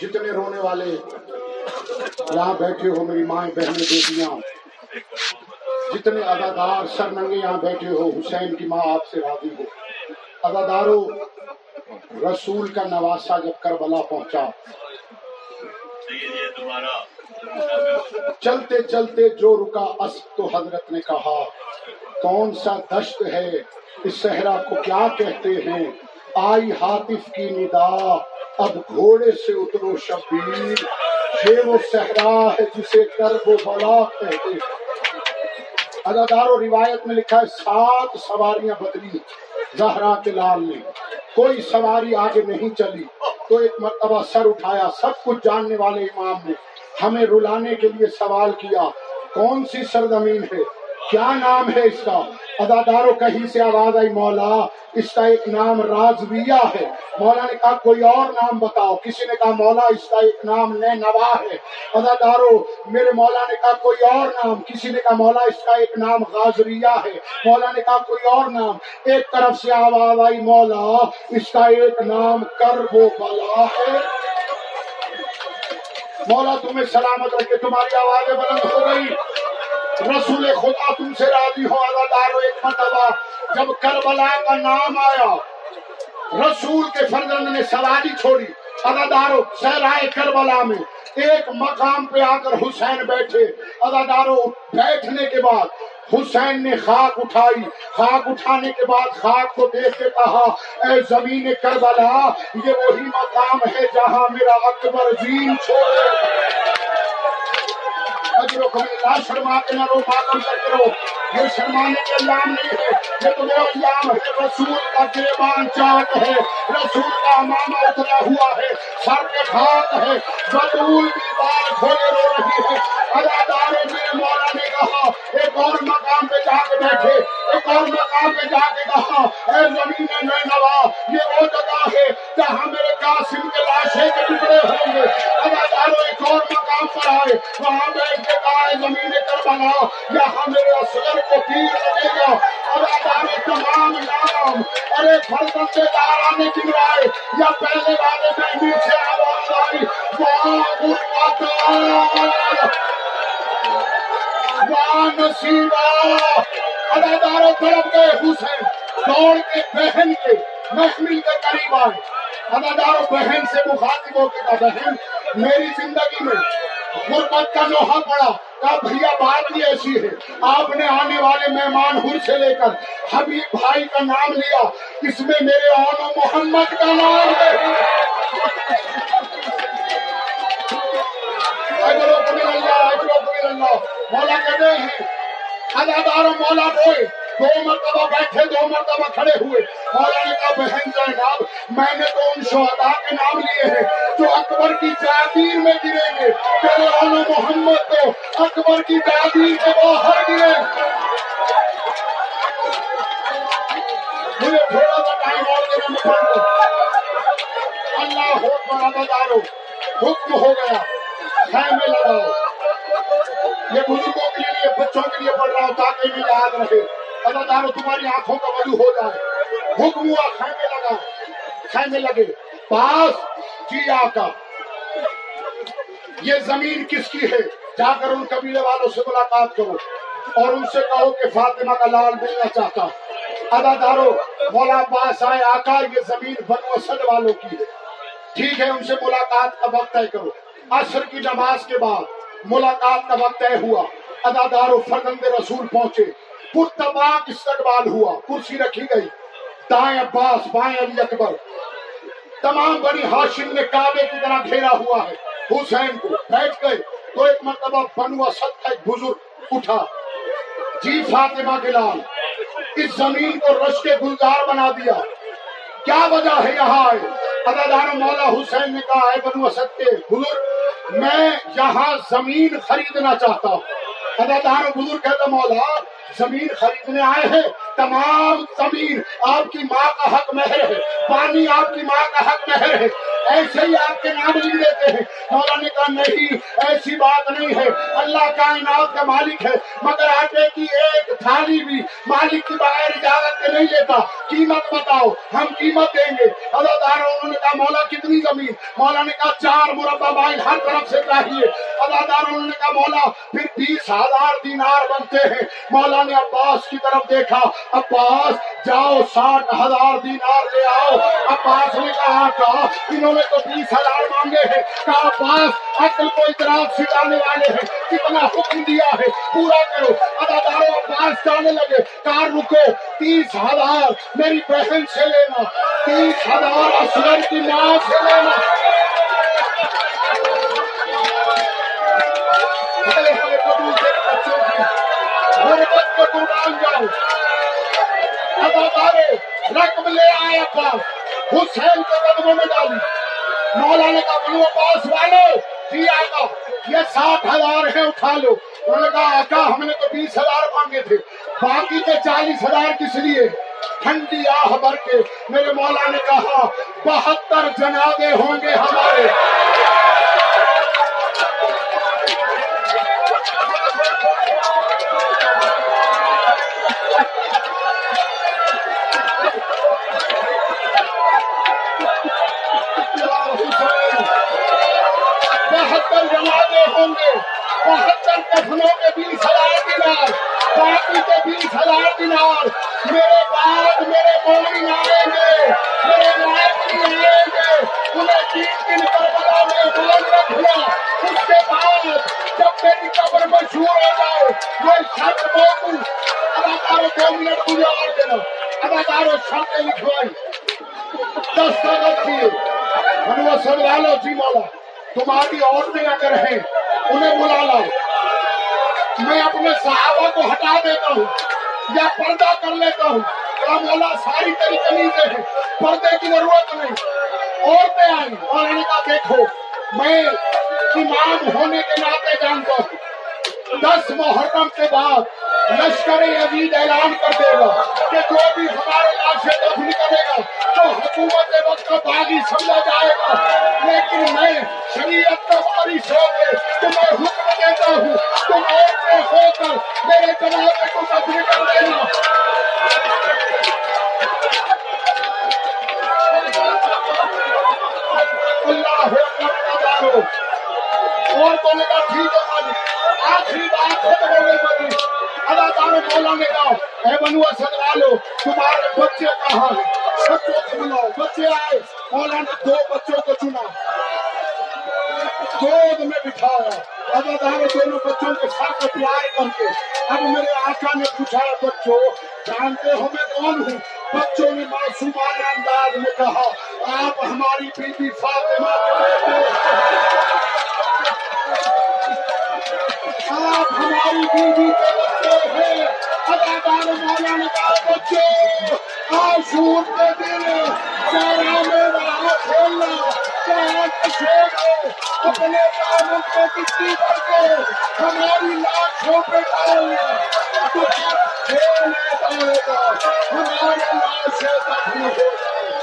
جتنے رونے والے یہاں بیٹھے ہو، میری مائیں بہنیں، بیٹیاں، جتنے ادادار سر ننگے یہاں بیٹھے ہو، حسین کی ماں آپ سے راضی ہو۔ ادادارو رسول کا نواسا جب کربلا پہنچا۔ چلتے چلتے جو رکا، اس تو حضرت نے کہا، کون سا دشت ہے؟ اس صحرا کو کیا کہتے ہیں؟ آئی حاطف کی ندا۔ اب گھوڑے سے اترو شبیر یہ وہ صحرا ہے جسے کرب و بلا کہتے ہیں۔ ادادار و روایت میں لکھا ہے، سات سواریاں بدلی، زہرا کے لال نے۔ کوئی سواری آگے نہیں چلی، تو ایک مرتبہ سر اٹھایا، سب کچھ جاننے والے امام نے۔ ہمیں رلانے کے لیے سوال کیا، کون سی سرزمین ہے؟ کیا نام ہے اس کا؟ اداداروں کہیں سے آواز آئی، مولا، اس کا ایک نام رازویہ ہے۔ مولا نے کہا، کوئی اور نام بتاؤ۔ کسی نے کہا، مولا، اس کا ایک نام نئے نوا ہے۔ اداداروں میرے مولا نے کہا، کوئی اور نام۔ کسی نے کہا، مولا، اس کا ایک نام غازریہ ہے۔ مولا نے کہا، کوئی اور نام۔ ایک طرف سے آواز آئی، مولا، اس کا ایک نام کرب و بلا ہے۔ مولا، تمہیں سلامت رکھے، تمہاری آوازیں بلند ہو۔ رسول خدا تم سے راضی ہو ادادارو ایک مرتبہ جب کربلا کا نام آیا، رسول کے فرزند نے سواری چھوڑی۔ ادادارو سہرائے کربلا میں ایک مقام پہ آ کر حسین بیٹھے ادادارو بیٹھنے کے بعد حسین نے خاک اٹھائی۔ خاک اٹھانے کے بعد خاک کو دیکھ کے کہا، اے زمین کربلا، یہ وہی مقام ہے جہاں میرا اکبر زین چھوڑے۔ اجرو کبھی شرما کے نہ رو ماتم کر کے رو۔ یہ شرمانے کے ایام نہیں ہے یہ تو میرا ایام ہے، رسول کا گریبان چاٹ ہے، رسول کا امامہ اترا ہوا ہے، سر کے خاک ہے بطول کی بار کھولے رو رہی ہے۔ ادادار میرے مولا نے کہا، ایک اور مقام پہ جا کے بیٹھے، ایک اور مقام پہ جا کے کہا، اے زمین میں نوا یہ وہ جگہ ہے جہاں میرے قاسم کے لاشے کے ٹکڑے ہوں گے؟ اداداروں ایک اور مقام پر آئے۔ وہاں بیٹھ کے کہا ہے زمین کربلا، یہاں میرے اصغر کو پیر لگے گا۔ ادادار تمام نام۔ ارے فرزند دارا نے گنوائے یا پہلے والے میں نیچے آواز آئی واہ الوطن اداداروں طرف گئے حسین۔ دوڑ کے بہن کے محمل کے قریب آئے۔ اداداروں بہن سے مخاطب ہو کے کہا، بہن، میری زندگی میں غربت کا لوہا پڑا، کہا، بھیا، بات بھی ایسی ہے، آپ نے آنے والے مہمان ہر سے لے کر حبیب بھائی کا نام لیا، اس میں میرے آن محمد کا نام ہے. اللہ مولا کہتے ہیں ادادار مولا روئے دو مرتبہ بیٹھے، دو مرتبہ کھڑے ہوئے۔ مولا نے کہا بہن زینب میں نے تو ان شہداء کے نام لیے ہیں جو اکبر کی جادیر میں گریں گے تیرے آن محمد تو اکبر کی جادیر کے باہر گرے۔ مجھے تھوڑا سا ٹائم اور دینا میں اللہ ہو بڑا بدارو حکم ہو گیا۔ خیمے لگاؤ۔ یہ بزرگوں کے لیے، بچوں کے لیے پڑھ رہا ہوں تاکہ انہیں یاد رہے۔ اللہ تعالیٰ تمہاری آنکھوں کا وضو ہو جائے، حکم ہوا، خیمے لگا خیمے لگے، پاس جی آقا یہ زمین کس کی ہے؟ جا کر ان قبیلے والوں سے ملاقات کرو اور ان سے کہو کہ فاطمہ کا لال ملنا چاہتا۔ ادادارو مولا پاس آئے، آقا، یہ زمین بنو اسد والوں کی ہے۔ ٹھیک ہے، ان سے ملاقات کا وقت طے کرو۔ عصر کی نماز کے بعد ملاقات کا وقت طے ہوا۔ ادادار و فرزند رسول پہنچے۔ پرتباق استقبال ہوا، کرسی رکھی گئی، دائیں عباس، بائیں علی اکبر۔ تمام بنی ہاشم نے کعبے کی طرح گھیرا ہوا ہے۔ حسین کو بیٹھ گئے، تو ایک مرتبہ بنو اسد کا ایک بزرگ اٹھا۔ جی فاطمہ کے لال اس زمین کو رش کے گلزار بنا دیا۔ کیا وجہ ہے یہاں آئے؟ ادادار مولا حسین نے کہا ہے بنو اسد کے بزرگ، میں یہاں زمین خریدنا چاہتا ہوں۔ ادادار بزرگ کہتے مولا، زمین خریدنے آئے ہیں۔ تمام زمین آپ کی ماں کا حق مہر ہے۔ پانی آپ کی ماں کا حق مہر ہے۔ ایسے ہی آپ کے نام لکھ دیتے ہیں۔ مولا نے کہا، نہیں، ایسی بات نہیں ہے۔ اللہ کائنات کا مالک ہے، مگر آٹے کی ایک تھالی بھی مالک کی بغیر اجازت کے نہیں لیتا۔ قیمت بتاؤ، ہم قیمت دیں گے۔ ادادار انہوں نے کہا، مولا، کتنی زمین؟ مولا نے کہا، چار مربع بائن ہر طرف سے چاہیے۔ ادادار انہوں نے کہا مولا پھر بیس ہزار دینار بنتے ہیں۔ مولا نے عباس کی طرف دیکھا، عباس جاؤ ساٹھ ہزار دینار لے آؤ۔ عباس نے کہا کہا انہوں نے تو بیس ہزار مانگے ہیں۔ کہا عباس، عقل کو اطراف سکھانے والے ہیں۔ کتنا حکم دیا ہے، پورا کرو۔ اداداروں عباس جانے لگے۔ کار رکو، تیس ہزار۔ میری بہن سے لینا، تیس ہزار اصغر کی ماں سے لینا۔ رقم لے آئے عباس حسین کے قدموں میں ڈالی۔ مولا نے کہا بلو عباس والو جی آقا، یہ سات ہزار ہے، اٹھا لو۔ انہوں نے کہا، آقا، ہم نے تو بیس ہزار مانگے تھے۔ باقی کے چالیس ہزار کس لیے؟ ٹھنڈی آہ بھر کے۔ میرے مولا نے کہا، بہتر جنازے ہوں گے ہمارے۔ ہزار دینار، میرے بعد میرے مومن آئیں گے میرے لائق آئیں گے انہیں تین دن کربلا میں مان رکھنا اس کے بعد جب میری قبر مشہور ہو جائے، میں شرط بولوں اداکاروں دو منٹ مجھے اور دینا اداکاروں شرطیں لکھوائی دستخط کیے۔ بنوا سب والو جی مولا، تمہاری عورتیں اگر ہیں، انہیں بلا لاؤ۔ میں اپنے صحابہ کو ہٹا دیتا ہوں۔ یا پردہ کر لیتا ہوں۔ کیا مولا ساری تری کمیزیں ہیں۔ پردے کی ضرورت نہیں۔ عورتیں آئیں اور انہوں نے کہا دیکھو۔ میں امام ہونے کے ناطے جانتا ہوں۔ دس محرم کے بعد لشکر عزیز اعلان کر دے گا کہ جو بھی ہمارے لاشیں دفن کرے گا، تو حکومت وقت کا باغی سمجھا جائے گا۔ لیکن میں شریعت کا بارش ہو کے مولا نے کہا اے بنو اسد والو تمہارے بچے کہاں ہیں بچوں کو بلاؤ بچے آئے مولا نے دو بچوں کو چنا گود میں بٹھایا اللہ تعالیٰ دونوں بچوں کے ساتھ پیار کر کے اب میرے آقا نے پوچھا بچوں جانتے ہو میں کون ہوں بچوں نے معصومانہ انداز میں کہا آپ ہماری بیوی فاطمہ کے بیٹے آپ ہماری بیوی کے بچے ہیں اداکار مولا نے کہا بچوں آشور کے دن چارا میں وہاں کھیلنا چاہے کشے گو اپنے کاموں کو کسی کر کے ہماری لاکھوں پہ ڈالنا کچھ کھیلنے جائے گا ہمارے لاش سے دفن ہو جائے